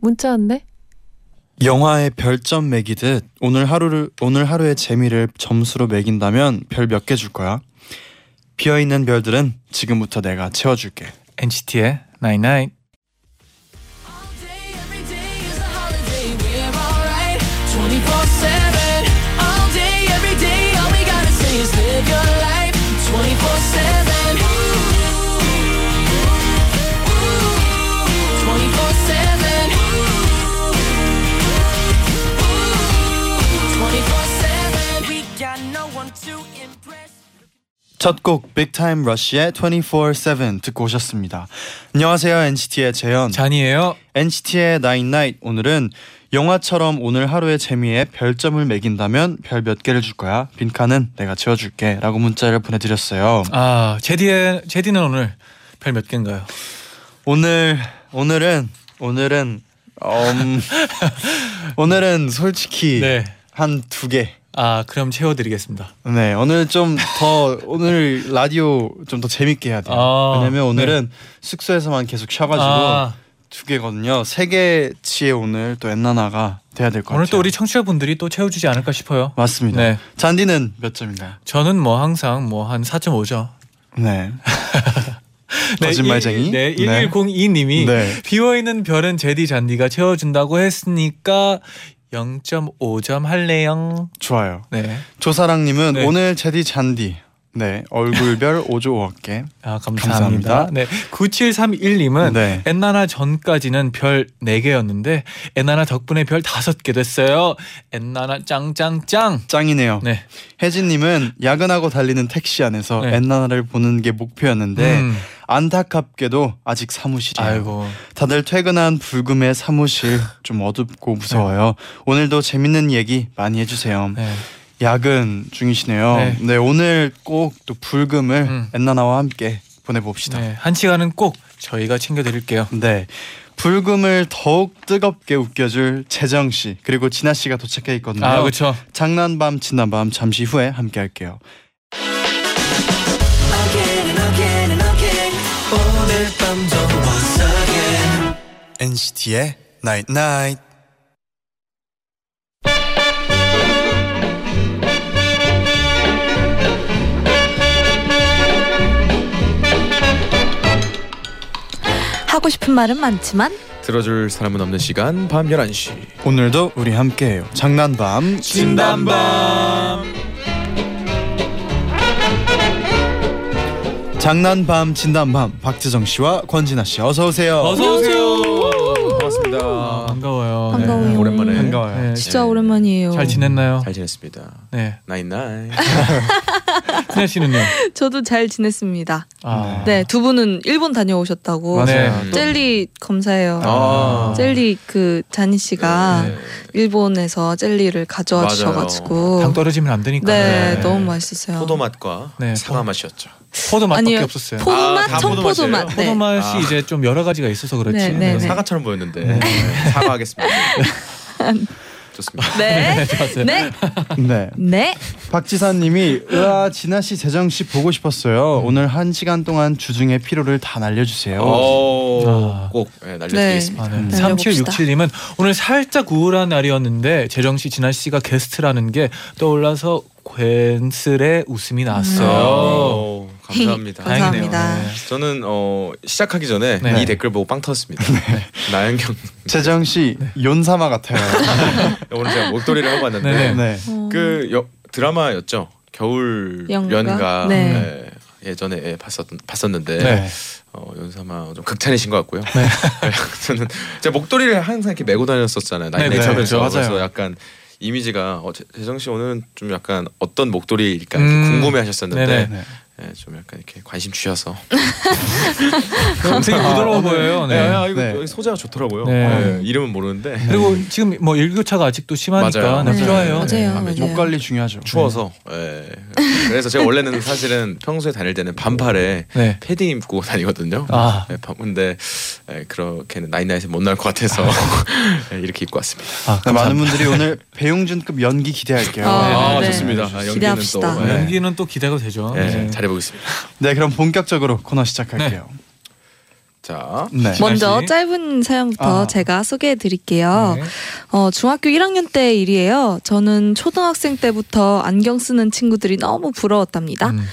문자 왔네. 영화에 별점 매기듯 오늘 하루를 오늘 하루의 재미를 점수로 매긴다면 별 몇 개 줄 거야? 비어 있는 별들은 지금부터 내가 채워줄게. NCT의 Night. All 첫곡 빅타임 러쉬의 24/7 듣고 오셨습니다. 안녕하세요 NCT의 재현. 잔이에요. NCT의 Night 오늘은 영화처럼 오늘 하루의 재미에 별점을 매긴다면 별 몇 개를 줄 거야? 빈칸은 내가 채워줄게 라고 문자를 보내드렸어요. 아 제디의 제디는 오늘 별 몇 개인가요? 오늘 오늘은 오늘은 음, 오늘은 솔직히 네. 한 두 개. 아 그럼 채워드리겠습니다. 네 오늘 좀 더 오늘 라디오 좀 더 재밌게 해야 돼요. 아, 왜냐면 오늘은 숙소에서만 계속 쉬어가지고 아, 두 개거든요. 세 개치에 오늘 또 엔나나가 돼야 될 것 같아요. 오늘 또 우리 청취자분들이 또 채워주지 않을까 싶어요. 맞습니다. 네. 잔디는 몇 점인가요? 저는 뭐 항상 뭐 한 4.5죠. 네. 거짓말쟁이. 네, 네. 1102님이 네. 비어 있는 별은 제디 잔디가 채워준다고 했으니까 0.5점 할래요. 좋아요. 네. 조사랑님은 네. 오늘 제디 잔디. 네 얼굴별 5조 5개. 아 감사합니다. 감사합니다. 네. 9731님은 네. 엔나나 전까지는 별 4개였는데 엔나나 덕분에 별 5개 됐어요. 엔나나 짱짱짱. 짱이네요. 네. 혜진 님은 야근하고 달리는 택시 안에서 네. 엔나나를 보는 게 목표였는데 음. 안타깝게도 아직 사무실이에요. 아이고. 다들 퇴근한 불금의 사무실 좀 어둡고 무서워요. 오늘도 재밌는 얘기 많이 해주세요. 네. 야근 중이시네요. 네. 네, 오늘 꼭 또 불금을 음. 엔나나와 함께 보내봅시다. 네. 한 시간은 꼭 저희가 챙겨 드릴게요. 네. 불금을 더욱 뜨겁게 웃겨줄 재정 씨 그리고 진아 씨가 도착해 있거든요. 아, 그렇죠. 장난밤 지난밤 잠시 후에 함께 할게요. NCT의 Night Night. 하고 싶은 말은 많지만 들어줄 사람은 없는 시간 밤 11시 오늘도 우리 함께해요. 장난밤 진단밤. 장난밤 진단밤 박재정 씨와 권진아 씨 어서 오세요. 어서 오세요. 반갑습니다 아, 반가워요. 반가워요. 네, 오랜만에 반가워요. 네. 진짜 네. 오랜만이에요. 잘 지냈나요? 잘 지냈습니다 네. 나인나인 신혜 씨는요? 저도 잘 지냈습니다. 아. 네, 두 분은 일본 다녀오셨다고. 맞아요. 네. 젤리 검사해요. 아. 젤리 그 자니 씨가 네. 일본에서 젤리를 가져와 맞아요. 주셔가지고 당 떨어지면 안 되니까. 네, 네. 너무 맛있었어요. 포도 맛과 네, 사과 맛이었죠 포도 맛밖에 아니요. 없었어요. 포도 맛, 아, 다 청포도 포도 맛. 맛이에요? 네. 포도 맛이 아. 이제 좀 여러 가지가 있어서 그렇지. 네, 네, 네. 사과처럼 보였는데 네, 사과하겠습니다 좋습니다 네. 좋았어요. 네. 네. 네. 박지사님이 으아 진아 씨 재정 씨 보고 싶었어요. 오늘 한 시간 동안 주중의 피로를 다 날려주세요. 오, 아. 꼭 네, 날려드리겠습니다 아, 네. 음. 3767님은 오늘 살짝 우울한 날이었는데 재정 씨, 진아 씨가 게스트라는 게 떠올라서 괜스레 웃음이 나왔어요. 오, 감사합니다 감사합니다. 네. 저는 어, 시작하기 전에 네. 이 댓글 보고 빵 터졌습니다 나연경 재정 씨 연사마 같아요. 오늘 제가 목도리를 하고 왔는데 네. 네. 어. 그 여, 드라마였죠. 겨울 연가? 연가 네. 네, 예전에 예, 봤었 봤었는데 네. 어, 연사마 좀 극찬이신 것 같고요. 네. 저는 제가 목도리를 항상 이렇게 메고 다녔었잖아요. 나이 네, 네, 네. 그래서 약간 이미지가 어, 재- 재정 씨 오늘은 좀 약간 어떤 목도리일까 음. 궁금해하셨었는데 네네. 네. 예, 좀 약간 이렇게 관심 주셔서 되게 부드러워 보여요. 네. 네. 아, 이거 네. 소재가 좋더라고요. 네. 예, 이름은 모르는데 그리고 지금 뭐 일교차가 아직도 심하니까 맞아요. 네, 네, 필요해요. 맞아요. 맞아요. 목 관리 중요하죠. 추워서 예. 그래서 제가 원래는 사실은 평소에 다닐 때는 반팔에 네. 패딩 입고 다니거든요. 아. 근데 예, 그렇게는 나인나잇에 못 나올 것 같아서 예, 이렇게 입고 왔습니다. 아, 네, 많은. 분들이 오늘 배용준급 연기 기대할게요. 아, 아, 네. 좋습니다. 아, 연기는 기대합시다. 또 예, 연기는 또 기대가 되죠. 예, 네. 잘 해보겠습니다. 네, 그럼 본격적으로 코너 시작할게요. 자, 네. 먼저 씨. 짧은 사연부터 아. 제가 소개해 드릴게요. 네. 어, 중학교 1학년 때 일이에요. 저는 초등학생 때부터 안경 쓰는 친구들이 너무 부러웠답니다. 음.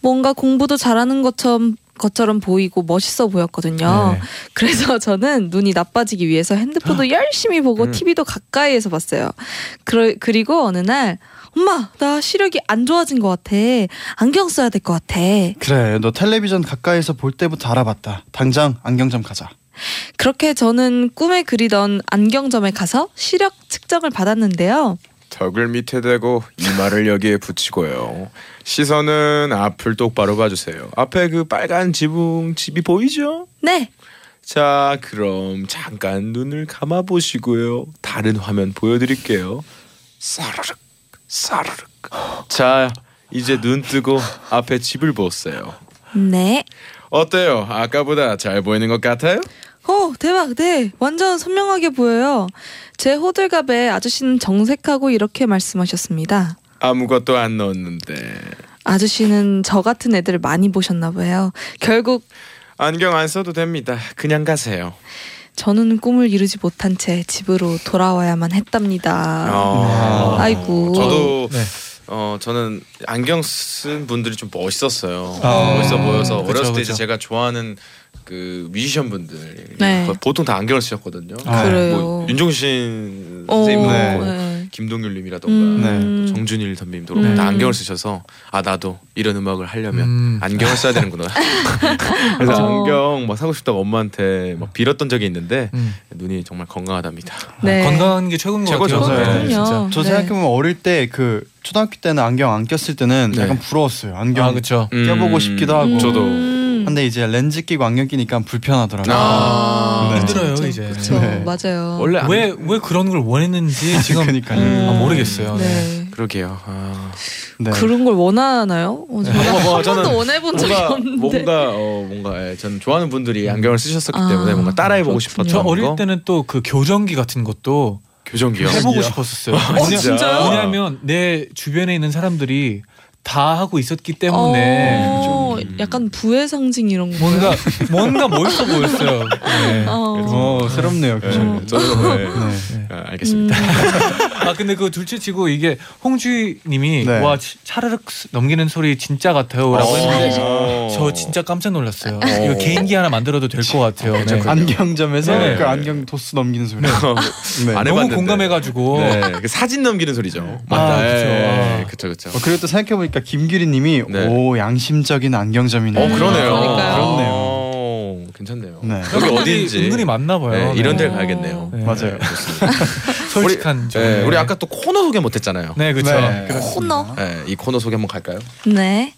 뭔가 공부도 잘하는 것처럼 것처럼 보이고 멋있어 보였거든요. 네. 그래서 저는 눈이 나빠지기 위해서 핸드폰도 열심히 보고 음. TV도 가까이에서 봤어요. 그러, 그리고 어느 날 엄마 나 시력이 안 좋아진 것 같아. 안경 써야 될 것 같아. 그래, 너 텔레비전 가까이서 볼 때부터 알아봤다. 당장 안경점 가자. 그렇게 저는 꿈에 그리던 안경점에 가서 시력 측정을 받았는데요. 턱을 밑에 대고 이마를 여기에 붙이고요. 시선은 앞을 똑바로 봐주세요. 앞에 그 빨간 지붕 집이 보이죠? 네, 자, 그럼 잠깐 눈을 감아 보시고요. 다른 화면 보여드릴게요. 사르륵, 사르륵. 자, 이제 눈 뜨고 앞에 집을 보세요. 네. 어때요? 아까보다 잘 보이는 것 같아요? 어, 대박, 네. 완전 선명하게 보여요. 제 호들갑에 아저씨는 정색하고 이렇게 말씀하셨습니다. 아무것도 안 넣었는데 아저씨는 저 같은 애들을 많이 보셨나 봐요. 결국 안경 안 써도 됩니다. 그냥 가세요. 저는 꿈을 이루지 못한 채 집으로 돌아와야만 했답니다. 어. 아이고. 저도 네. 어 저는 안경 쓴 분들이 좀 멋있었어요. 아. 멋있어 보여서 그쵸, 어렸을 때 이제 그쵸. 제가 좋아하는 그 뮤지션 분들 네. 보통 다 안경을 쓰셨거든요. 아, 그래요. 뭐 윤종신 어, 선생님도 네. 네. 김동률님이라던가 음. 또 정준일 선배님도 네. 그렇고 다 안경을 쓰셔서 아 나도 이런 음악을 하려면 음. 안경을 써야 되는구나. 그래서 어. 안경 막 사고 싶다고 엄마한테 막 빌었던 적이 있는데 음. 눈이 정말 건강하답니다. 네. 아, 건강한 게 최고인 것 최고죠. 같아요. 네, 그럼요. 진짜. 저 네. 생각해보면 어릴 때 그 초등학교 때는 안경 안 꼈을 때는 네. 약간 부러웠어요. 안경 아 그렇죠. 껴보고 싶기도 하고. 음. 저도. 근데 이제 렌즈 끼고 안경 끼니까 불편하더라고요. 아, 네. 힘들어요 이제. 그쵸, 네. 맞아요. 원래 안- 왜왜 그런 걸 원했는지 지금. 음. 아, 모르겠어요. 네. 그러게요. 아. 네. 그런 걸 원하나요? 어, 저는 뭔가 뭐한 저는 번도 원해본 적이 뭔가 없는데. 뭔가 어 뭔가 예, 전 좋아하는 분들이 안경을 쓰셨었기 아, 때문에 뭔가 따라해보고 그렇군요. 싶었던 저 어릴 거. 때는 또 그 교정기 같은 것도 교정기요. 해보고 싶었었어요. 어, 진짜요? 왜냐하면 내 주변에 있는 사람들이 다 하고 있었기 때문에 어, 좀- 약간 부의 상징 이런 거. 뭔가 뭔가 멋있어 보였어요. 네. 어. 어, 새롭네요. 네, 교정. 저는 네. 네. 아, 알겠습니다. 음. 아 근데 그 둘째치고 이게 홍주님이 네. 와 치- 차르륵 넘기는 소리 진짜 같아요라고 어. 했는데 어. 저 진짜 깜짝 놀랐어요. 어. 이거 개인기 하나 만들어도 될 것 같아요. 네. 괜찮군요. 안경점에서 네. 그 안경 도수 넘기는 소리. 네. 안 너무 해봤는데. 공감해가지고 네, 그 사진 넘기는 소리죠. 맞다. 아, 그쵸. 예, 아. 그쵸, 그쵸. 어, 그리고 또 생각해보니까 김규리님이 네. 오 양심적인 안경점이네. 어, 그러네요. 그러니까요. 그렇네요. 어, 괜찮네요. 네. 여기 어디인지 은근히 많나 봐요. 네, 네. 이런 데를 어. 가야겠네요. 네. 맞아요. 좋습니다. 솔직한 우리, 점. 네, 우리 아까 또 코너 소개 못했잖아요. 네 그렇죠. 네, 코너. 네, 이 코너 소개 한번 갈까요? 네.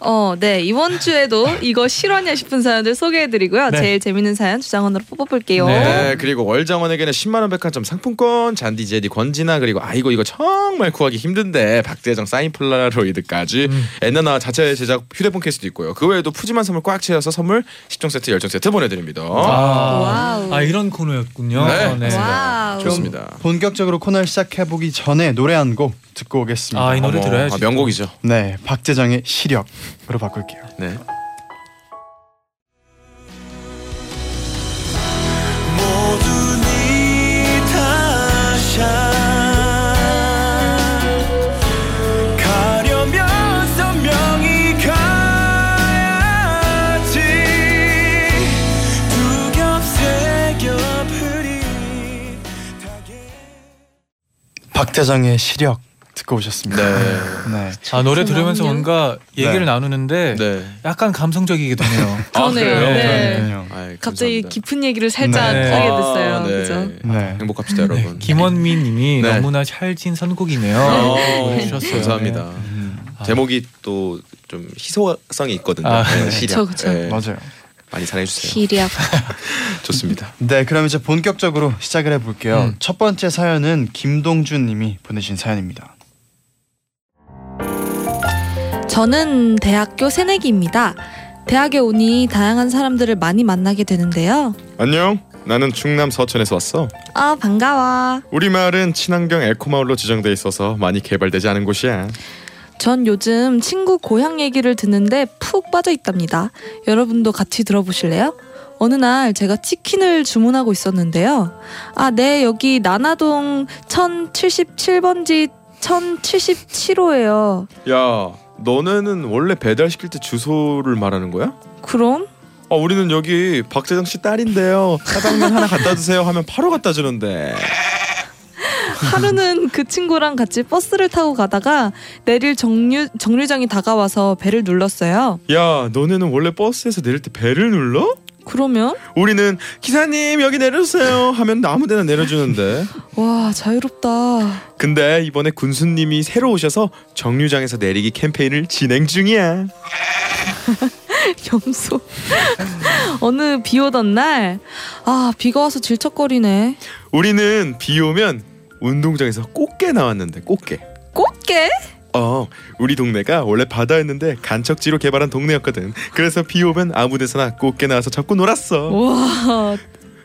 어, 네. 이번 주에도 이거 실화냐 싶은 사연들 소개해드리고요. 네. 제일 재밌는 사연 주장원으로 뽑아볼게요. 네. 네, 그리고 월장원에게는 10만 원 백화점 상품권, 잔디 제디 권지나 그리고 아이고 이거 정말 구하기 힘든데 박대정 사인 폴라로이드까지 음. 엔나나 자체 제작 휴대폰 케이스도 있고요. 그 외에도 푸짐한 선물 꽉 채워서 선물 10종 세트, 10종 세트 보내드립니다. 아. 아 이런 코너였군요. 네. 와우. 좋습니다. 본격적으로 코너를 시작해보기 전에 노래 한 곡 듣고 오겠습니다. 아, 이 노래 어머, 들어야지. 아, 명곡이죠. 네, 박재정의 시력 으로 바꿀게요. 네. 네 박재정의 시력 듣고 오셨습니다. 네. 네. 아 노래 들으면서. 뭔가 얘기를 네. 나누는데 네. 약간 감성적이기도 해요. 아, 그러네요. 그래요? 네. 아이, 갑자기. 깊은 얘기를 살짝 네. 하게 아, 됐어요. 네. 그죠? 네. 행복합시다, 여러분. 김원민님이 네. 너무나 찰진 선곡이네요. 어, 보내주셨어요. 감사합니다. 음. 제목이 또 좀 희소성이 있거든요. 아, 네, 네. 시리아. 그쵸, 그쵸. 네, 맞아요. 많이 사랑해 주세요. 시리아. 좋습니다. 네, 그럼 이제 본격적으로 시작을 해볼게요. 음. 첫 번째 사연은 김동준님이 보내신 사연입니다. 저는 대학교 새내기입니다. 대학에 오니 다양한 사람들을 많이 만나게 되는데요. 안녕. 나는 충남 서천에서 왔어. 아 반가워. 우리 마을은 친환경 에코마을로 지정돼 있어서 많이 개발되지 않은 곳이야. 전 요즘 친구 고향 얘기를 듣는데 푹 빠져 있답니다. 여러분도 같이 들어보실래요? 어느 날 제가 치킨을 주문하고 있었는데요. 아, 네, 여기 나나동 1077번지 1077호예요. 야, 너네는 원래 배달 시킬 때 주소를 말하는 거야? 그럼? 아, 우리는 여기 박재정 씨 딸인데요. 짜장면 하나 갖다 주세요 하면 바로 갖다 주는데. 하루는 그 친구랑 같이 버스를 타고 가다가 내릴 정류, 정류장이 다가와서 배를 눌렀어요. 야, 너네는 원래 버스에서 내릴 때 배를 눌러? 그러면? 우리는 기사님 여기 내려주세요 하면 아무 데나 내려주는데. 와, 자유롭다. 근데 이번에 군수님이 새로 오셔서 정류장에서 내리기 캠페인을 진행 중이야. 염소. 어느 비 오던 날, 아, 비가 와서 질척거리네. 우리는 비 오면 운동장에서 꽃게 나왔는데 꽃게. 꽃게? 어, 우리 동네가 원래 바다였는데 간척지로 개발한 동네였거든. 그래서 비 오면 아무 데서나 꽃게 나와서 잡고 놀았어. 와,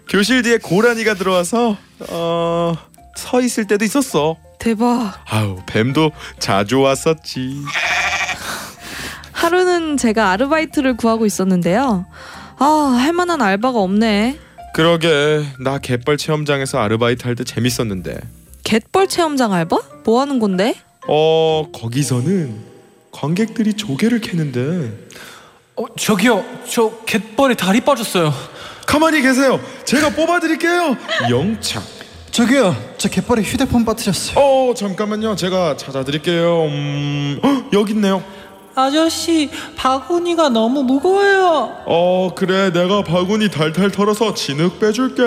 교실 뒤에 고라니가 들어와서 어, 서 있을 때도 있었어. 대박. 아우, 뱀도 자주 왔었지. 하루는 제가 아르바이트를 구하고 있었는데요. 아, 할 만한 알바가 없네. 그러게 나 갯벌 체험장에서 아르바이트 할 때 재밌었는데. 갯벌 체험장 알바? 뭐 하는 건데? 어, 거기서는 관객들이 조개를 캐는데 어 저기요 저 갯벌에 다리 빠졌어요. 가만히 계세요. 제가 뽑아드릴게요. 영창. 저기요, 저 갯벌에 휴대폰 빠뜨렸어요. 어 잠깐만요. 제가 찾아드릴게요. 음, 헉, 여기 있네요. 아저씨 바구니가 너무 무거워요. 어 그래 내가 바구니 달달 털어서 진흙 빼줄게.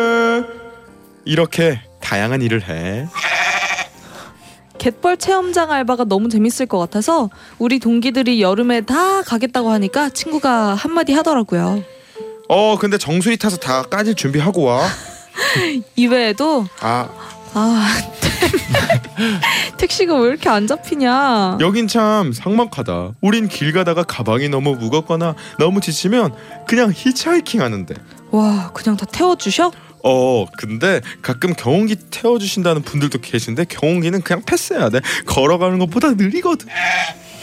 이렇게 다양한 일을 해. 갯벌 체험장 알바가 너무 재밌을 것 같아서 우리 동기들이 여름에 다 가겠다고 하니까 친구가 한마디 하더라고요. 어 근데 정수리 타서 다 까질 준비하고 와. 이외에도 아 아 택시가 왜 이렇게 안 잡히냐? 여긴 참 삭막하다. 우린 길 가다가 가방이 너무 무겁거나 너무 지치면 그냥 히치하이킹 하는데. 와 그냥 다 태워주셔? 어 근데 가끔 경운기 태워주신다는 분들도 계신데 경운기는 그냥 패스해야 돼 걸어가는 것보다 느리거든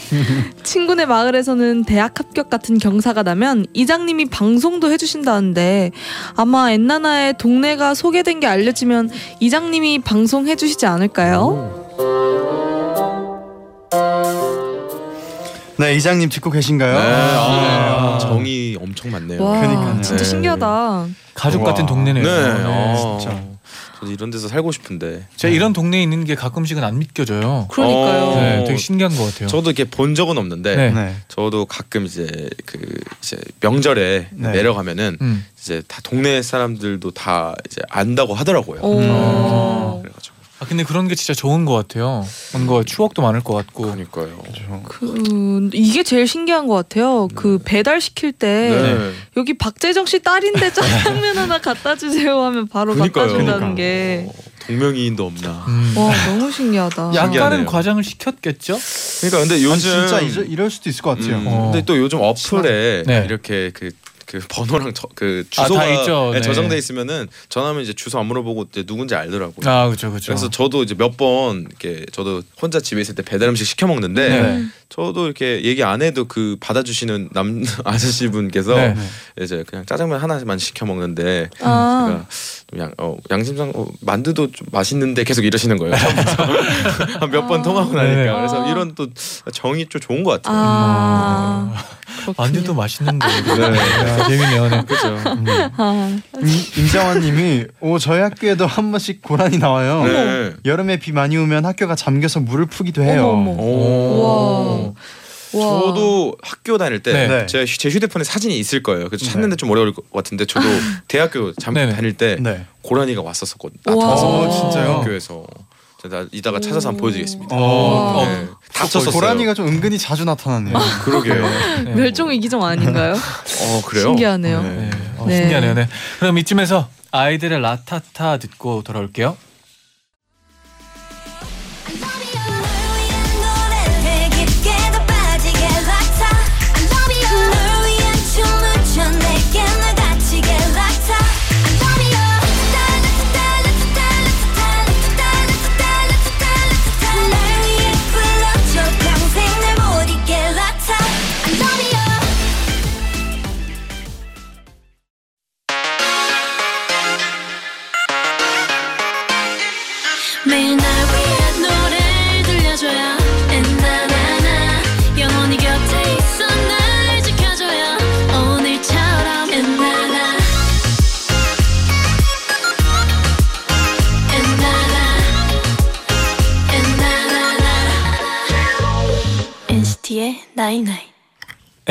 친구네 마을에서는 대학 합격 같은 경사가 나면 이장님이 방송도 해주신다는데 아마 엔나나의 동네가 소개된 게 알려지면 이장님이 방송해주시지 않을까요? 네, 이장님 듣고 계신가요? 아, 정이 엄청 많네요 와 그러니까요. 진짜 네. 신기하다. 가족 와. 같은 동네네요. 네, 네. 아, 진짜. 저도 이런 데서 살고 싶은데 제가 이런 동네에 있는 게 가끔씩은 안 믿겨져요. 그러니까요. 어. 네, 되게 신기한 것 같아요. 저도 이렇게 본 적은 없는데 네. 네. 저도 가끔 이제 그 이제 명절에 네. 내려가면 음. 이제 다 동네 사람들도 다 이제 안다고 하더라고요 오. 어. 그래가지고 아 근데 그런 게 진짜 좋은 것 같아요. 뭔가 추억도 많을 것 같고. 그러니까요 그 이게 제일 신기한 것 같아요. 그 배달 시킬 때 네. 여기 박재정 씨 딸인데 짜장면 하나 갖다 주세요 하면 바로 그러니까요. 갖다 준다는 그러니까. 게. 어, 동명이인도 없나 음. 와 너무 신기하다. 약간은. 과장을 시켰겠죠? 그러니까 근데 요즘 아니, 진짜 이럴 수도 있을 것 같아요. 음, 어. 근데 또 요즘 어플에 네. 이렇게 그, 그 번호랑 저, 그 아, 주소가 다 있죠. 네, 네. 저장돼 있으면은 전화하면 이제 주소 안 물어보고 이제 누군지 알더라고요. 아 그렇죠 그렇죠. 그래서 저도 이제 몇 번 이렇게 저도 혼자 집에 있을 때 배달 음식 시켜 먹는데 네. 저도 이렇게 얘기 안 해도 그 받아주시는 남 아저씨 분께서 네. 이제 그냥 짜장면 하나만 시켜 먹는데 아. 제가 좀 양, 어, 양심상 어, 만두도 좀 맛있는데 계속 이러시는 거예요. 한 몇번 아. 통하고 나니까 네. 그래서 이런 또 정이 좀 좋은 것 같아요. 아. 만두도 맛있는데. 네. 야, 재밌네요. 네. 그렇죠. 아. 임정환님이 오 저희 학교에도 한 번씩 고란이 나와요. 네. 여름에 비 많이 오면 학교가 잠겨서 물을 푸기도 해요. 어머, 어머. 오. 와. 저도 학교 다닐 때 네. 네. 제, 제 휴대폰에 사진이 있을 거예요. 그래서 찾는데 좀 어려울 것 같은데 저도 대학교 잠깐 네네. 다닐 때 네. 고라니가 왔었었거든요. 와. 나타나서 어, 진짜요? 학교에서 나 이따가 찾아서 한번 보여드리겠습니다. 어, 어, 네, 다쳤었어요. 고라니가 좀 은근히 자주 나타나네요. 그러게요. 네. 멸종 위 기종 아닌가요? 어 그래요? 신기하네요. 네. 네. 어, 네. 신기하네요. 네. 그럼 이쯤에서 아이들의 라타타 듣고 돌아올게요.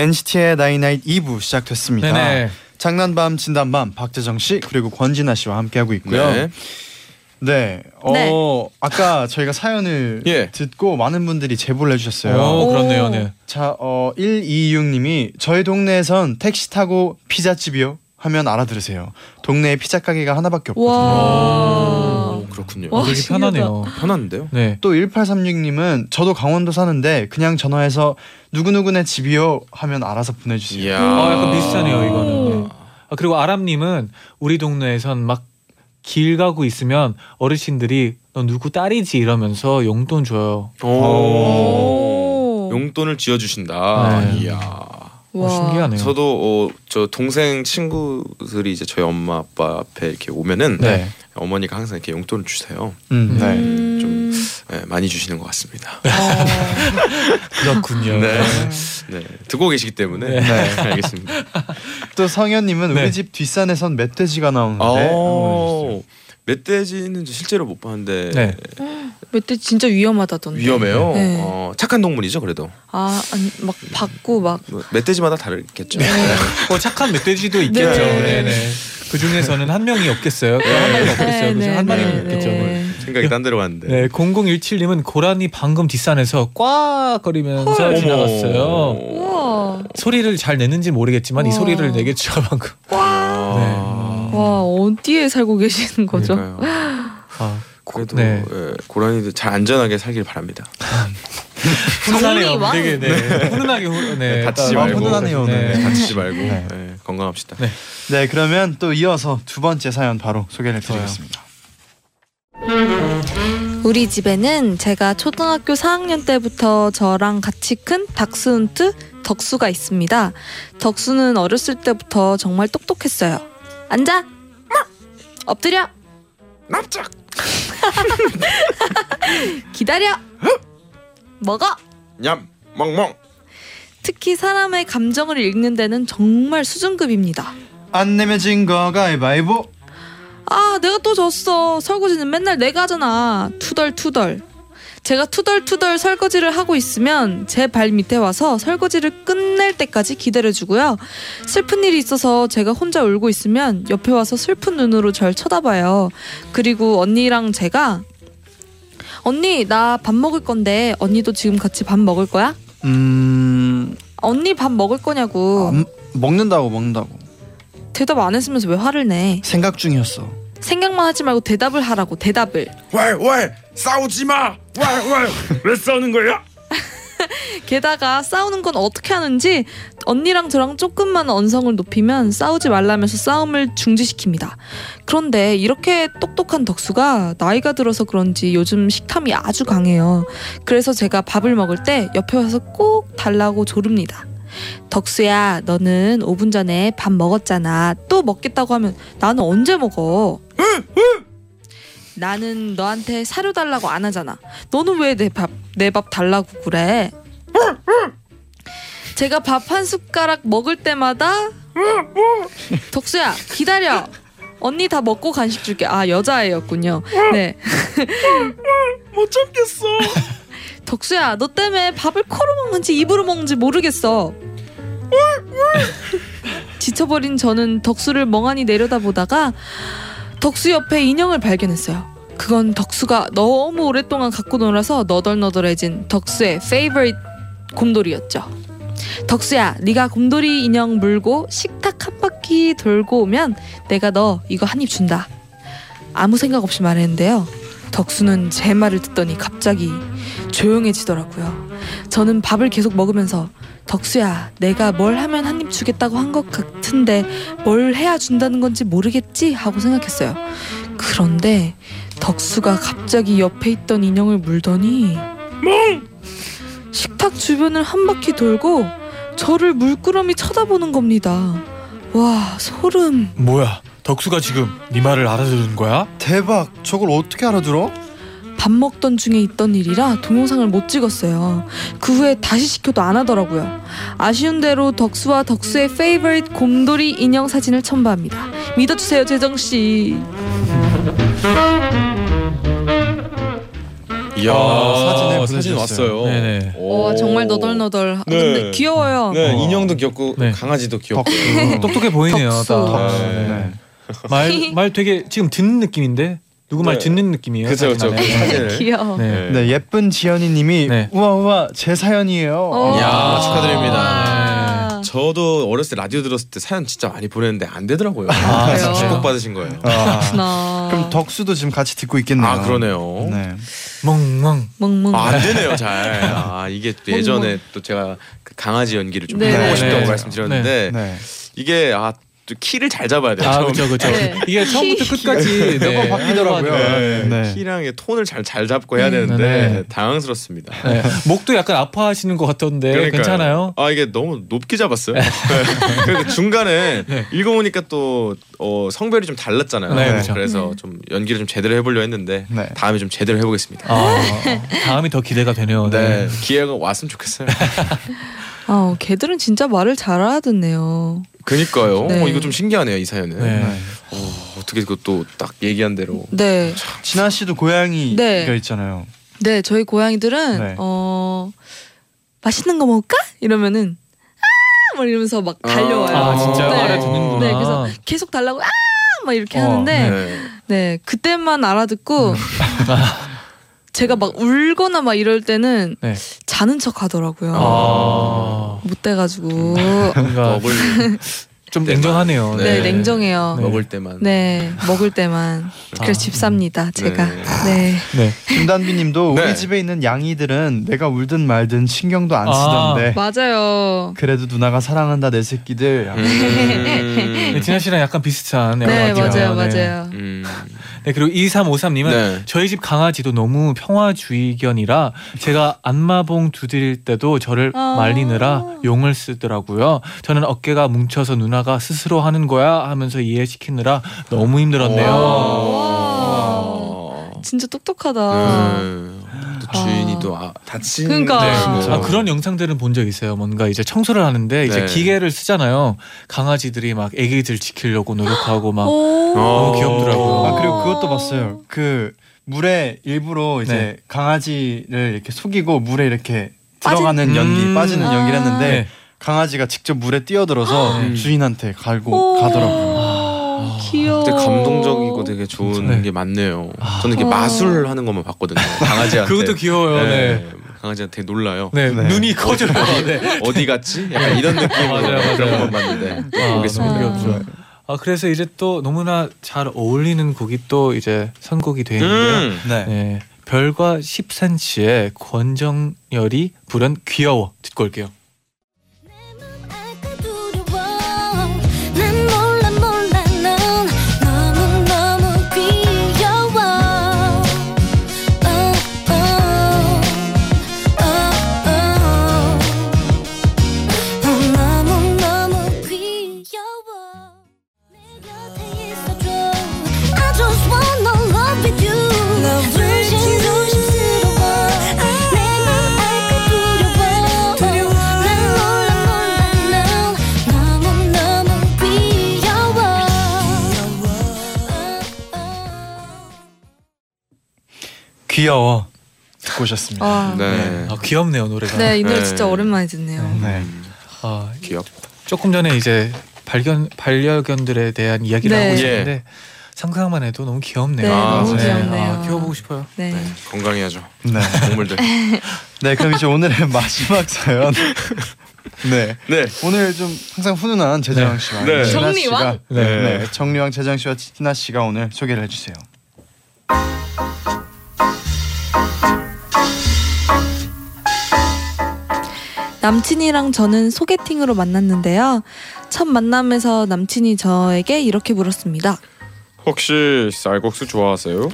NCT의 나이나잇 2부 시작됐습니다. 네네. 장난밤 진담밤 박재정 씨 그리고 권진아 씨와 함께 하고 있고요. 네. 네. 어 네. 아까 저희가 사연을 예. 듣고 많은 분들이 제보를 해주셨어요. 오. 그렇네요. 네. 자, 어 126님이 저희 동네에선 택시 타고 피자집이요 하면 알아들으세요. 동네에 피자 가게가 하나밖에 없거든요. 와. 오, 그렇군요. 와, 되게 신기하다. 편하네요. 편한데요? 네. 또 1836님은 저도 강원도 사는데 그냥 전화해서 누구누구네 집이요 하면 알아서 보내주세요. 어, 약간 비슷하네요, 이거는. 네. 아, 그리고 아람님은 우리 동네에선 막 길 가고 있으면 어르신들이 너 누구 딸이지 이러면서 용돈 줘요. 오. 오. 용돈을 지어 주신다. 네. 이야. 어, 신기하네요. 저도 어, 저 동생 친구들이 이제 저희 엄마 아빠 앞에 이렇게 오면은 네. 어머니가 항상 이렇게 용돈을 주세요. 음, 네. 음. 좀 네, 많이 주시는 것 같습니다. 그렇군요. 네. 네. 듣고 계시기 때문에 네. 네. 알겠습니다. 또 성현님은 네. 우리 집 뒷산에선 멧돼지가 나오는데. 어, 멧돼지는 실제로 못 봤는데 네. 멧돼지 진짜 위험하다던데. 위험해요. 네. 어, 착한 동물이죠, 그래도. 아, 아니 막 받고 막 뭐, 멧돼지마다 다르겠죠. 뭐 착한 멧돼지도 있겠죠. 네. 네. 네. 그 중에서는 한 명이 없겠어요. 그한 마리가 없겠어요. 그죠? 한 마리는 있겠죠. 네. 생각이 딴 데로 갔는데. 네, 0017님은 고라니 방금 뒷산에서 꽉 거리면서 헐. 지나갔어요. 우와. 소리를 잘 내는지 모르겠지만 이 우와. 소리를 내겠죠 방금. 아, 와, 어디에 살고 계시는 거죠? 그러니까요. 아, 그래도 네. 예, 고라니들 잘 안전하게 살길 바랍니다. 훈훈하네요. 정리. 되게 네. 훈훈하게 훈, 네. 다치지 따로 말고. 훈훈하네요, 네. 네. 다치지 말고 네. 예, 건강합시다. 네. 네, 그러면 또 이어서 두 번째 사연 바로 소개를. 드리겠습니다. 우리 집에는 제가 초등학교 4학년 때부터 저랑 같이 큰 닥스훈트 덕수가 있습니다. 덕수는 어렸을 때부터 정말 똑똑했어요. 앉아. 엎드려. 납작. 기다려. 먹어. 냠. 멍멍. 특히 사람의 감정을 읽는 데는 정말 수준급입니다. 안 내면 진 거 가위바위보. 아, 내가 또 졌어. 설거지는 맨날 내가 하잖아. 투덜투덜. 제가 투덜투덜 설거지를 하고 있으면 제 발 밑에 와서 설거지를 끝낼 때까지 기다려주고요. 슬픈 일이 있어서 제가 혼자 울고 있으면 옆에 와서 슬픈 눈으로 절 쳐다봐요. 그리고 언니랑 제가 언니 나 밥 먹을 건데 언니도 지금 같이 밥 먹을 거야? 음, 언니 밥 먹을 거냐고 안- 먹는다고 먹는다고. 대답 안 했으면서 왜 화를 내? 생각 중이었어. 생각만 하지 말고 대답을 하라고 대답을. 왜 왜? 싸우지 마. 왜 왜? 왜 싸우는 거야? 게다가 싸우는 건 어떻게 하는지 언니랑 저랑 조금만 언성을 높이면 싸우지 말라면서 싸움을 중지시킵니다. 그런데 이렇게 똑똑한 덕수가 나이가 들어서 그런지 요즘 식탐이 아주 강해요. 그래서 제가 밥을 먹을 때 옆에 와서 꼭 달라고 조릅니다. 덕수야, 너는 5분 전에 밥 먹었잖아. 또 먹겠다고 하면 나는 언제 먹어? 나는 너한테 사료 달라고 안 하잖아. 너는 왜 내 밥 내 밥 달라고 그래? 제가 밥 한 숟가락 먹을 때마다 덕수야 기다려. 언니 다 먹고 간식 줄게. 아 여자애였군요. 네. 못 참겠어. 덕수야 너 때문에 밥을 코로 먹는지 입으로 먹는지 모르겠어. 지쳐버린 저는 덕수를 멍하니 내려다보다가 덕수 옆에 인형을 발견했어요. 그건 덕수가 너무 오랫동안 갖고 놀아서 너덜너덜해진 덕수의 favorite 곰돌이였죠. 덕수야, 네가 곰돌이 인형 물고 식탁 한 바퀴 돌고 오면 내가 너 이거 한 입 준다. 아무 생각 없이 말했는데요. 덕수는 제 말을 듣더니 갑자기 조용해지더라고요. 저는 밥을 계속 먹으면서 덕수야, 내가 뭘 하면 한 입 주겠다고 한 것 같은데 뭘 해야 준다는 건지 모르겠지 하고 생각했어요. 그런데 덕수가 갑자기 옆에 있던 인형을 물더니 식탁 주변을 한 바퀴 돌고 저를 물끄러미 쳐다보는 겁니다. 와 소름. 뭐야? 덕수가 지금 네 말을 알아들은 거야? 대박. 저걸 어떻게 알아들어? 밥 먹던 중에 있던 일이라 동영상을 못 찍었어요. 그 후에 다시 시켜도 안 하더라고요. 아쉬운 대로 덕수와 덕수의 페이버릿 곰돌이 인형 사진을 첨부합니다. 믿어주세요 재정 씨. 이야 아, 사진을 사진 보내주셨어요. 왔어요. 네네. 오. 와 정말 너덜너덜. 네. 근데 귀여워요. 네 어. 인형도 귀엽고 네. 강아지도 귀엽고. 똑똑해 보이네요. 덕수. 딱. 덕수. 네. 네. 말, 말 되게 지금 듣는 느낌인데 누구 말 네. 듣는 느낌이에요. 그쵸, 그쵸. 사진 안에. 그 사진을. 귀여워. 네. 네, 예쁜 지연이님이 네. 우와 우와 제 사연이에요. 어. 축하드립니다. 아. 저도 어렸을 때 라디오 들었을 때 사연 진짜 많이 보냈는데 안 되더라고요. 아, 그래요? 축복 받으신 거예요. 아. 그럼 덕수도 지금 같이 듣고 있겠네요. 아 그러네요. 네. 멍멍. 멍멍. 아, 안 되네요 잘. 아 이게 또 예전에 또 제가 그 강아지 연기를 좀 네. 해보고 싶다고 네. 말씀드렸는데 네. 이게 아또 키를 잘 잡아야 돼요. 아. 그렇죠 그렇죠. 네. 이게 처음부터 끝까지 몇번 바뀌더라고요. 네. 네. 키랑 톤을 잘 잘 잡고 해야 음. 되는데 네. 당황스럽습니다. 네. 목도 약간 아파하시는 것 같던데 그러니까요. 괜찮아요? 아 이게 너무 높게 잡았어요. 네. 그리고 중간에 네. 읽어보니까 또 어, 성별이 좀 달랐잖아요. 네, 그렇죠. 그래서 네. 좀 연기를 좀 제대로 해보려 했는데 네. 다음에 좀 제대로 해보겠습니다. 아, 다음이 더 기대가 되네요. 네, 기회가 왔으면 좋겠어요. 아, 걔들은 진짜 말을 잘 알아듣네요. 그니까요. 네. 어, 이거 좀 신기하네요 이 사연은. 네. 네. 어, 어떻게 그것도 딱 얘기한 대로. 네. 진아 씨도 고양이가 네. 있잖아요. 네, 저희 고양이들은 네. 어 맛있는 거 먹을까? 이러면은 아! 막 이러면서 막 달려와요. 아 진짜 네. 알아듣는구나. 네, 그래서 계속 달라고 아! 막 이렇게 어, 하는데 네. 네, 그때만 알아듣고 제가 막 울거나 막 이럴 때는 네. 자는 척 하더라고요. 아, 못 돼가지고 뭔가 먹을 좀 냉정하네요. 네, 네. 냉정해요. 네. 먹을 때만. 네, 먹을 때만 그래서 아. 집삽니다. 제가 네. 네. 네. 김단비 님도 네. 우리 집에 있는 양이들은 내가 울든 말든 신경도 안 아. 쓰던데 맞아요. 그래도 누나가 사랑한다 내 새끼들. 네, 음. 진아 씨랑 약간 비슷한 네, 맞아요, 네. 맞아요. 음. 네, 그리고 2353님은 네. 저희 집 강아지도 너무 평화주의견이라 제가 안마봉 두드릴 때도 저를 아. 말리느라 용을 쓰더라고요. 저는 어깨가 뭉쳐서 누나가 스스로 하는 거야 하면서 이해시키느라 너무 힘들었네요. 와. 진짜 똑똑하다. 음. 또 주인이 또 아, 다친. 그러니까. 네, 아, 그런 영상들은 본 적 있어요. 뭔가 이제 청소를 하는데 이제 네. 기계를 쓰잖아요. 강아지들이 막 애기들 지키려고 노력하고 막 오. 너무 귀엽더라고요. 아 그리고 그것도 봤어요. 그 물에 일부러 이제 네. 강아지를 이렇게 속이고 물에 이렇게 들어가는 빠진- 연기 음. 빠지는 아. 연기를 했는데 네. 강아지가 직접 물에 뛰어들어서 음. 주인한테 갈고 오. 가더라고요. 아, 귀여워. 되게 감동적이고 되게 좋은 네. 게 많네요. 아. 저는 이게 어. 마술 하는 것만 봤거든요. 강아지한테. 그것도 귀여워요. 네. 네. 강아지한테 놀라요. 네, 네. 눈이 커져요. 네. 어디 갔지? 약간 이런 느낌으로 맞아요. 그런 것만 봤는데 아, 보겠습니다. 너무 귀엽죠. 아 그래서 이제 또 너무나 잘 어울리는 곡이 또 이제 선곡이 되어 있는데요. 음. 네. 네, 별과 10cm의 권정열이 부른 귀여워 듣고 올게요. 귀여워 듣고 오셨습니다. 아, 네. 네. 아 귀엽네요 노래가. 이 노래 네. 진짜 오랜만에 듣네요. 네. 아 귀엽. 조금 전에 이제 발견 반려견들에 대한 이야기를 네. 하고 있었는데 상상만 해도 너무 귀엽네요. 네, 아, 너무 네. 귀엽네요. 아, 키워보고 싶어요. 네. 네, 건강해야죠. 네. 동물들. 네, 그럼 이제 오늘의 마지막 사연. 네. 네. 오늘 좀 항상 훈훈한 재정 씨와 네. 정리왕? 네. 네. 정리왕 재정 씨와 진아 씨가 오늘 소개를 해주세요. 남친이랑 저는 소개팅으로 만났는데요. 첫 만남에서 남친이 저에게 이렇게 물었습니다. 혹시 쌀국수 좋아하세요?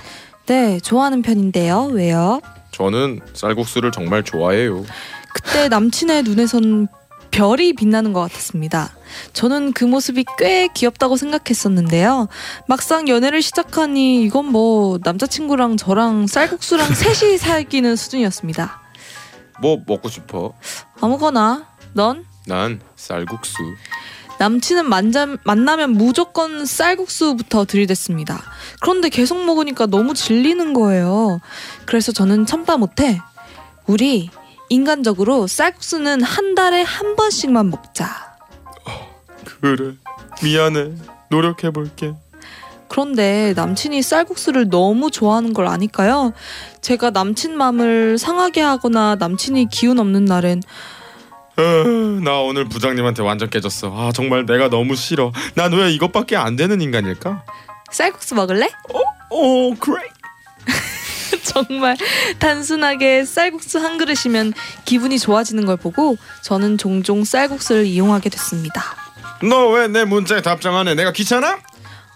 네, 좋아하는 편인데요. 왜요? 저는 쌀국수를 정말 좋아해요. 그때 남친의 눈에선 별이 빛나는 것 같았습니다. 저는 그 모습이 꽤 귀엽다고 생각했었는데요. 막상 연애를 시작하니 이건 뭐 남자친구랑 저랑 쌀국수랑 셋이 사귀는 수준이었습니다. 뭐 먹고 싶어? 아무거나 넌? 난 쌀국수. 남친은 만자, 만나면 무조건 쌀국수부터 들이댔습니다. 그런데 계속 먹으니까 너무 질리는 거예요. 그래서 저는 참다 못해 우리 인간적으로 쌀국수는 한 달에 한 번씩만 먹자. 그래. 미안해. 노력해 볼게. 그런데 남친이 쌀국수를 너무 좋아하는 걸 아니까요. 제가 남친 맘을 상하게 하거나 남친이 기운 없는 날엔 나 오늘 부장님한테 완전 깨졌어. 아 정말 내가 너무 싫어. 난 왜 이것밖에 안 되는 인간일까? 쌀국수 먹을래? 오 그래. 정말 단순하게 쌀국수 한 그릇이면 기분이 좋아지는 걸 보고 저는 종종 쌀국수를 이용하게 됐습니다. 너 왜 내 문자에 답장 안 해? 내가 귀찮아?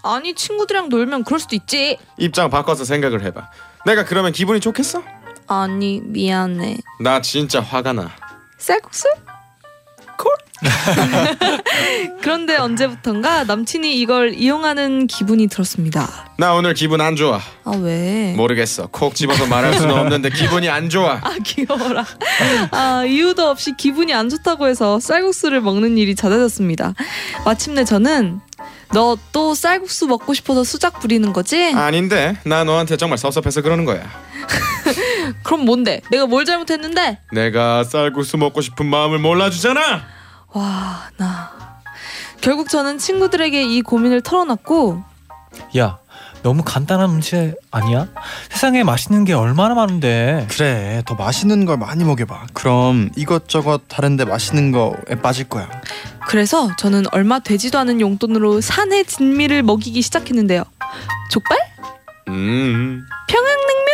아니 친구들이랑 놀면 그럴 수도 있지. 입장 바꿔서 생각을 해봐. 내가 그러면 기분이 좋겠어? 아니 미안해. 나 진짜 화가 나. 쌀국수? 그런데 언제부턴가 남친이 이걸 이용하는 기분이 들었습니다. 나 오늘 기분 안 좋아. 아 왜? 모르겠어. 콕 집어서 말할 수는 없는데 기분이 안 좋아. 아 귀여워라. 아 이유도 없이 기분이 안 좋다고 해서 쌀국수를 먹는 일이 잦아졌습니다. 마침내 저는 너 또 쌀국수 먹고 싶어서 수작 부리는 거지? 아닌데 나 너한테 정말 섭섭해서 그러는 거야. 그럼 뭔데? 내가 뭘 잘못했는데? 내가 쌀국수 먹고 싶은 마음을 몰라주잖아. 와, 나 결국 저는 친구들에게 이 고민을 털어놨고 야, 너무 간단한 문제 아니야? 세상에 맛있는 게 얼마나 많은데. 그래, 더 맛있는 걸 많이 먹여봐. 그럼 이것저것 다른데 맛있는 거에 빠질 거야. 그래서 저는 얼마 되지도 않은 용돈으로 산의 진미를 먹이기 시작했는데요. 족발? 음. 평양냉면?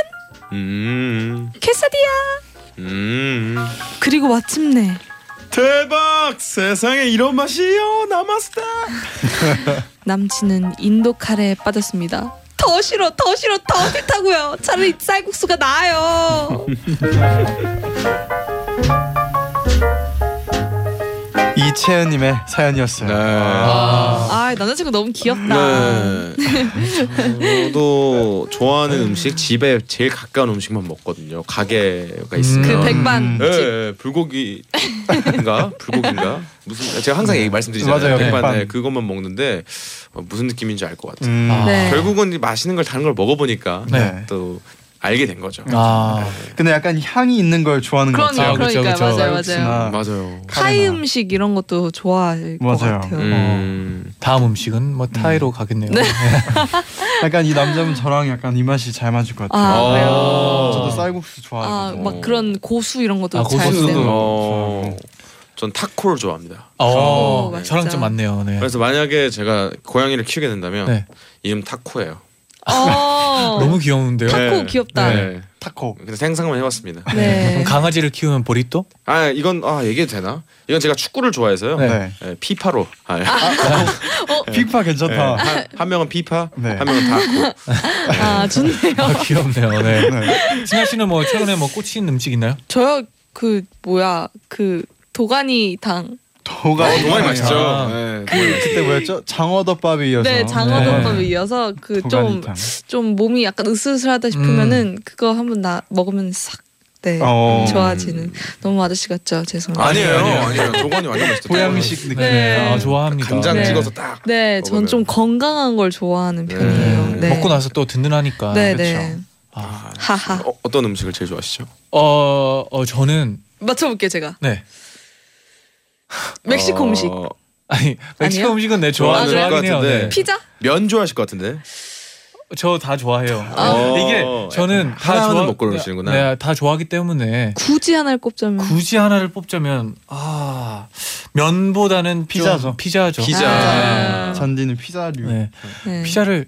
음. 케사디야? 음. 그리고 마침내 대박! 세상에 이런 맛이요. 나마스타. 남친은 인도 카레에 빠졌습니다. 더 싫어, 더 싫어, 더 싫다고요. 차라리 쌀국수가 나아요. 이채연님의 사연이었어요. 네. 아, 남자친구 너무 귀엽다. 네. 저도 좋아하는 음식 집에 제일 가까운 음식만 먹거든요. 가게가 있으면. 그 백반 예, 집. 예, 불고기인가 불고기인가 무슨 제가 항상 얘기 말씀드리잖아요. 맞아요, 백반 백반. 네, 그것만 먹는데 어, 무슨 느낌인지 알 것 같아요. 음, 아. 네. 결국은 이 맛있는 걸 다른 걸 먹어보니까 네. 또 알게 된 거죠. 아, 근데 약간 향이 있는 걸 좋아하는 것 그러니까, 같아요. 그쵸, 그러니까 그쵸. 맞아요, 맞아요. 쌀국수나 맞아요. 타이 카레나. 음식 이런 것도 좋아할 것 맞아요. 같아요. 음. 다음 음식은 뭐 타이로 가겠네요. 약간 이 남자분 저랑 약간 이 맛이 잘 맞을 것 같아요. 아, 그래요? 어. 저도 쌀국수 아, 좋아하거든요. 막 그런 고수 이런 것도 아, 잘 고수도. 쓰고. 어, 전 타코를 좋아합니다. 어, 맞죠. 저랑 좀 맞네요. 네. 그래서 만약에 제가 고양이를 키우게 된다면 네. 이름 타코예요. 어. 너무 귀여운데요. 타코 네. 귀엽다. 네. 네. 타코. 그래서 생각만 해봤습니다. 그럼 강아지를 키우면 보리또? 아 이건 아 얘기해도 되나? 이건 제가 축구를 좋아해서요. 네. 네. 네, 피파로. 아, 네. 피파 괜찮다. 한, 한 명은 피파, 네. 한 명은 타코. 아, 좋네요. 아, 귀엽네요. 네. 네. 진아 씨는 뭐 최근에 뭐 꽂힌 음식 있나요? 저요 그 뭐야 그 도가니탕. 도가 어, 동아리 맛있죠. 아. 네. 그때 뭐였죠? 장어덮밥이 이어서. 네, 장어덮밥에 이어서 그 좀 좀. 몸이 약간 으슬으슬하다 싶으면은 그거 한번 나 먹으면 싹 네. 어. 좋아지는 너무 아저씨 같죠 죄송해요. 아니에요, 아니에요. 아니에요. 도가니 완전 맛있죠. 보양식 느낌. 네. 아, 좋아합니다. 간장 네. 찍어서 딱. 네, 전. 좀 건강한 걸 좋아하는 네. 편이에요. 네. 먹고 나서 또 든든하니까. 네, 그쵸. 네. 아. 하하. 어, 어떤 음식을 제일 좋아하시죠? 어, 어 저는 맞춰볼게요 제가. 네. 멕시코 어, 음식. 아니 멕시코 아니에요? 음식은 네 좋아 아? 좋아하긴 해요. 같은데. 네. 피자? 면 좋아하실 것 같은데. 저 다 좋아해요. 어, 이게 저는 다 하나는 좋아 못 고르시는구나. 네, 다 좋아하기 때문에 굳이 하나를 꼽자면 굳이 하나를 뽑자면 아 면보다는 피자죠. 좀 피자죠. 피자. 아. 잔디는 피자류. 네. 네. 피자를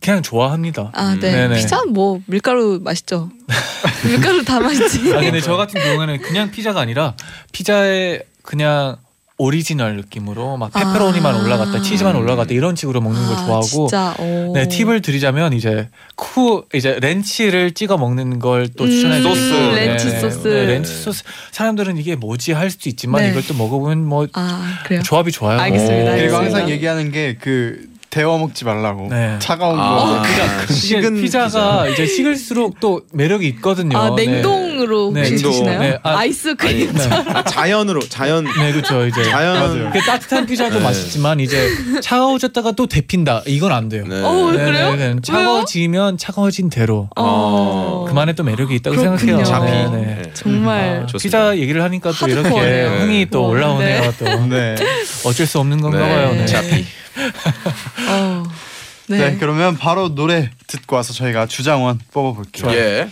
그냥 좋아합니다. 아, 네. 네네. 피자 뭐 밀가루 맛있죠. 밀가루 다 맛있지. 아 근데 저 같은 경우에는 그냥 피자가 아니라 피자에 그냥 오리지널 느낌으로 막 페퍼로니만 아. 올라갔다 치즈만 올라갔다 이런 식으로 먹는 걸 아, 좋아하고. 네 팁을 드리자면 이제 쿠 이제 ranch를 찍어 먹는 걸또 음, 추천해 소스. 드리고 ranch 네, 소스. 네, ranch 소스 사람들은 이게 뭐지 할 수도 있지만 네. 이걸 또 먹어보면 뭐아 그래요. 조합이 좋아요. 알겠습니다, 오. 그리고 알겠습니다. 항상 얘기하는 게그 데워 먹지 말라고. 네. 차가운 아, 거. 그러니까 이게 식은 피자가 이제 식을수록 또 매력이 있거든요. 아 네. 냉동 으로 네, 혹시. 드시나요? 네, 아, 아이스 크림. 네. 아, 자연으로 자연 네, 그렇죠. 이제 자연 그 따뜻한 피자도 네. 맛있지만 이제 차가워졌다가 또 데핀다. 이건 안 돼요. 네. 어, 네, 그래요? 네, 네. 차가워지면 차가워진 대로 어. 그만의 또 매력이 있다고 그렇군요. 생각해요. 자피. 네, 네. 네. 정말 아. 피자 얘기를 하니까 또 이렇게 하드코어네요. 흥이 또 어, 올라오네요. 또 네. 어쩔 수 없는 건가 봐요. 네. 자피. 어. 네. 네. 그러면 바로 노래 듣고 와서 저희가 주장원 뽑아볼게요. 예.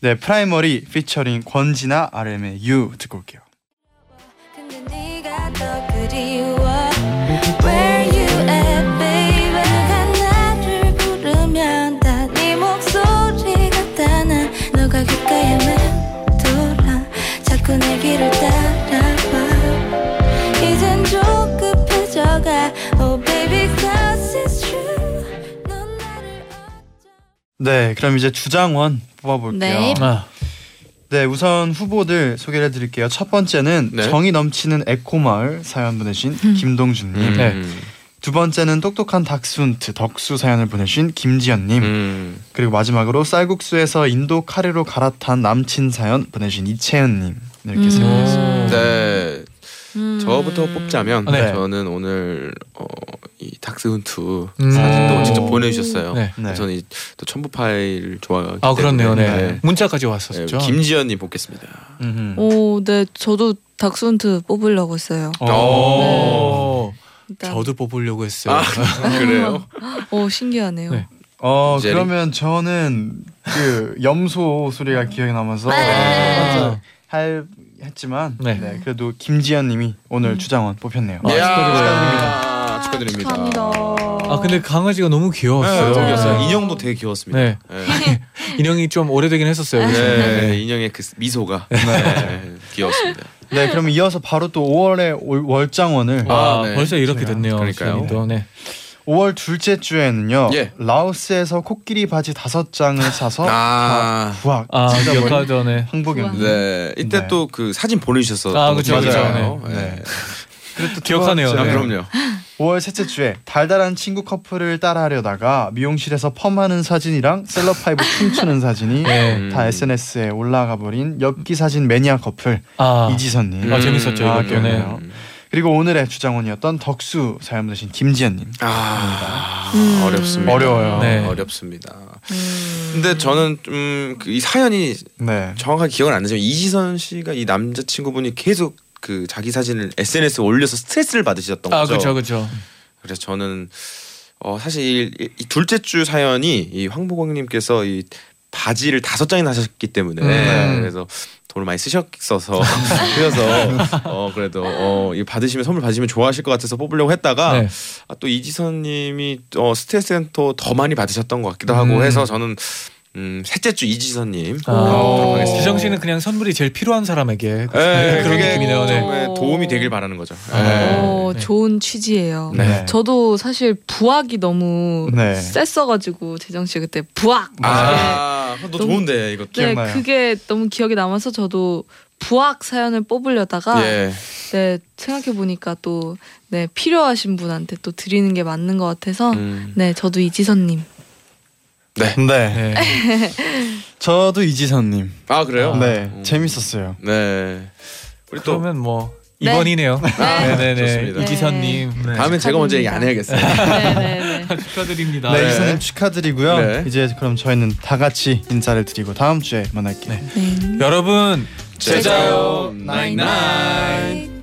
네, 프라이머리 피처링 권진아 RM의 You 듣고 올게요. 근데 네가 네, 그럼 이제 주장원 뽑아볼게요. 네. 아, 네, 우선 후보들 소개를 해드릴게요. 첫 번째는 네. 정이 넘치는 에코마을 사연 보내신 김동준님. 음. 네. 두 번째는 똑똑한 닥스훈트 덕수 사연을 보내신 김지연님. 음. 그리고 마지막으로 쌀국수에서 인도 카레로 갈아탄 남친 사연 보내신 이채은님 이렇게 음. 세 분이었습니다. 네. 음. 저부터 뽑자면 네. 저는 오늘 어, 이 닥스훈트 음. 사진도 오. 직접 보내주셨어요. 네. 네. 저는 이, 또 첨부 파일 좋아하기 아 그렇네요. 네. 때문에 문자까지 네. 왔었죠. 네, 김지연님 뽑겠습니다. 음흠. 오, 네. 저도 닥스훈트 뽑으려고 했어요. 오. 일단 저도 뽑으려고 했어요. 아 그래요? 오, 신기하네요. 네. 어 제리? 그러면 저는 그 염소 소리가 기억에 남아서 아. 할 했지만 네. 네. 그래도 김지연님이 오늘 주장원 뽑혔네요. 아, 이 야, 축하드립니다. 축하합니다. 아 근데 강아지가 너무 네, 귀여웠어요. 너무 귀여웠어요. 네. 인형도 되게 귀여웠습니다. 네. 네. 인형이 좀 오래되긴 했었어요. 그래서. 네, 네. 인형의 그 미소가 네, 귀여웠습니다. 네, 그럼 이어서 바로 또 5월의 월장원을 아, 아, 네. 벌써 이렇게 됐네요. 그러니까요. 시간이 네. 5월 둘째 주에는요. 예. 라오스에서 코끼리 바지 다섯 장을 사서 아. 다 부학 아, 가 전에. 항복이었는데. 네, 이때 네. 또그 사진 보내주셨어. 아, 그죠, 그죠. 네. 네. 또 기억하네요. 두 아, 네. 그럼요. 5월 셋째 주에 달달한 친구 커플을 따라하려다가 미용실에서 펌하는 사진이랑 셀럽파이브 춤추는 사진이 네. 다 SNS에 올라가 버린 엽기 사진 매니아 커플 아, 이지선님 아 재밌었죠 아, 이것도. 네. 그리고 오늘의 주장원이었던 덕수 사연 보내신 김지연님 아, 음. 어렵습니다. 어려워요. 네. 어렵습니다. 음. 근데 저는 좀이 사연이 네 정확하게 기억은 안 나지만 이지선 씨가 이 남자친구분이 계속 그 자기 사진을 SNS에 올려서 스트레스를 받으셨던 아, 거죠. 그렇죠, 그렇죠. 그래서 저는 어 사실 이, 이 둘째 주 사연이 이 황보광님께서 이 바지를 다섯 장이나 사셨기 때문에 음. 그래서 돈을 많이 쓰셨어서 그래서 어 그래도 어이 받으시면 선물 받으시면 좋아하실 것 같아서 뽑으려고 했다가 네. 아, 또 이지선님이 어 스트레스는 또더 많이 받으셨던 것 같기도 하고 음. 해서 저는 음 셋째 주 이지선님 아, 뽑도록 하겠습니다. 지정 씨는 그냥 선물이 제일 필요한 사람에게 네, 그런 느낌이네요. 네. 좀, 네, 도움이 되길 바라는 거죠. 아. 네. 오, 네. 좋은 취지예요. 네. 저도 사실 부학이 너무 네. 셌어가지고 재정 씨 그때 부학. 아, 너 좋은데 이것도. 네, 기억나요. 그게 너무 기억에 남아서 저도 부학 사연을 뽑으려다가 예. 네 생각해 보니까 또 네 필요하신 분한테 또 드리는 게 맞는 것 같아서 음. 네 저도 이지선님. 네. 네. 네. 저도 이지선님 아 그래요? 네 음. 재밌었어요 네. 우리 또 그러면 뭐 네. 2번이네요. 아, 네 네네. 좋습니다. 이지선님. 네. 다음엔 제가 먼저 얘기 안 해야겠어요. 네네네. 축하드립니다. 네, 네. 이지선님 축하드리고요 네. 이제 그럼 저희는 다 같이 인사를 드리고 다음 주에 만날게요 네. 네. 여러분 제자요 나잇나잇.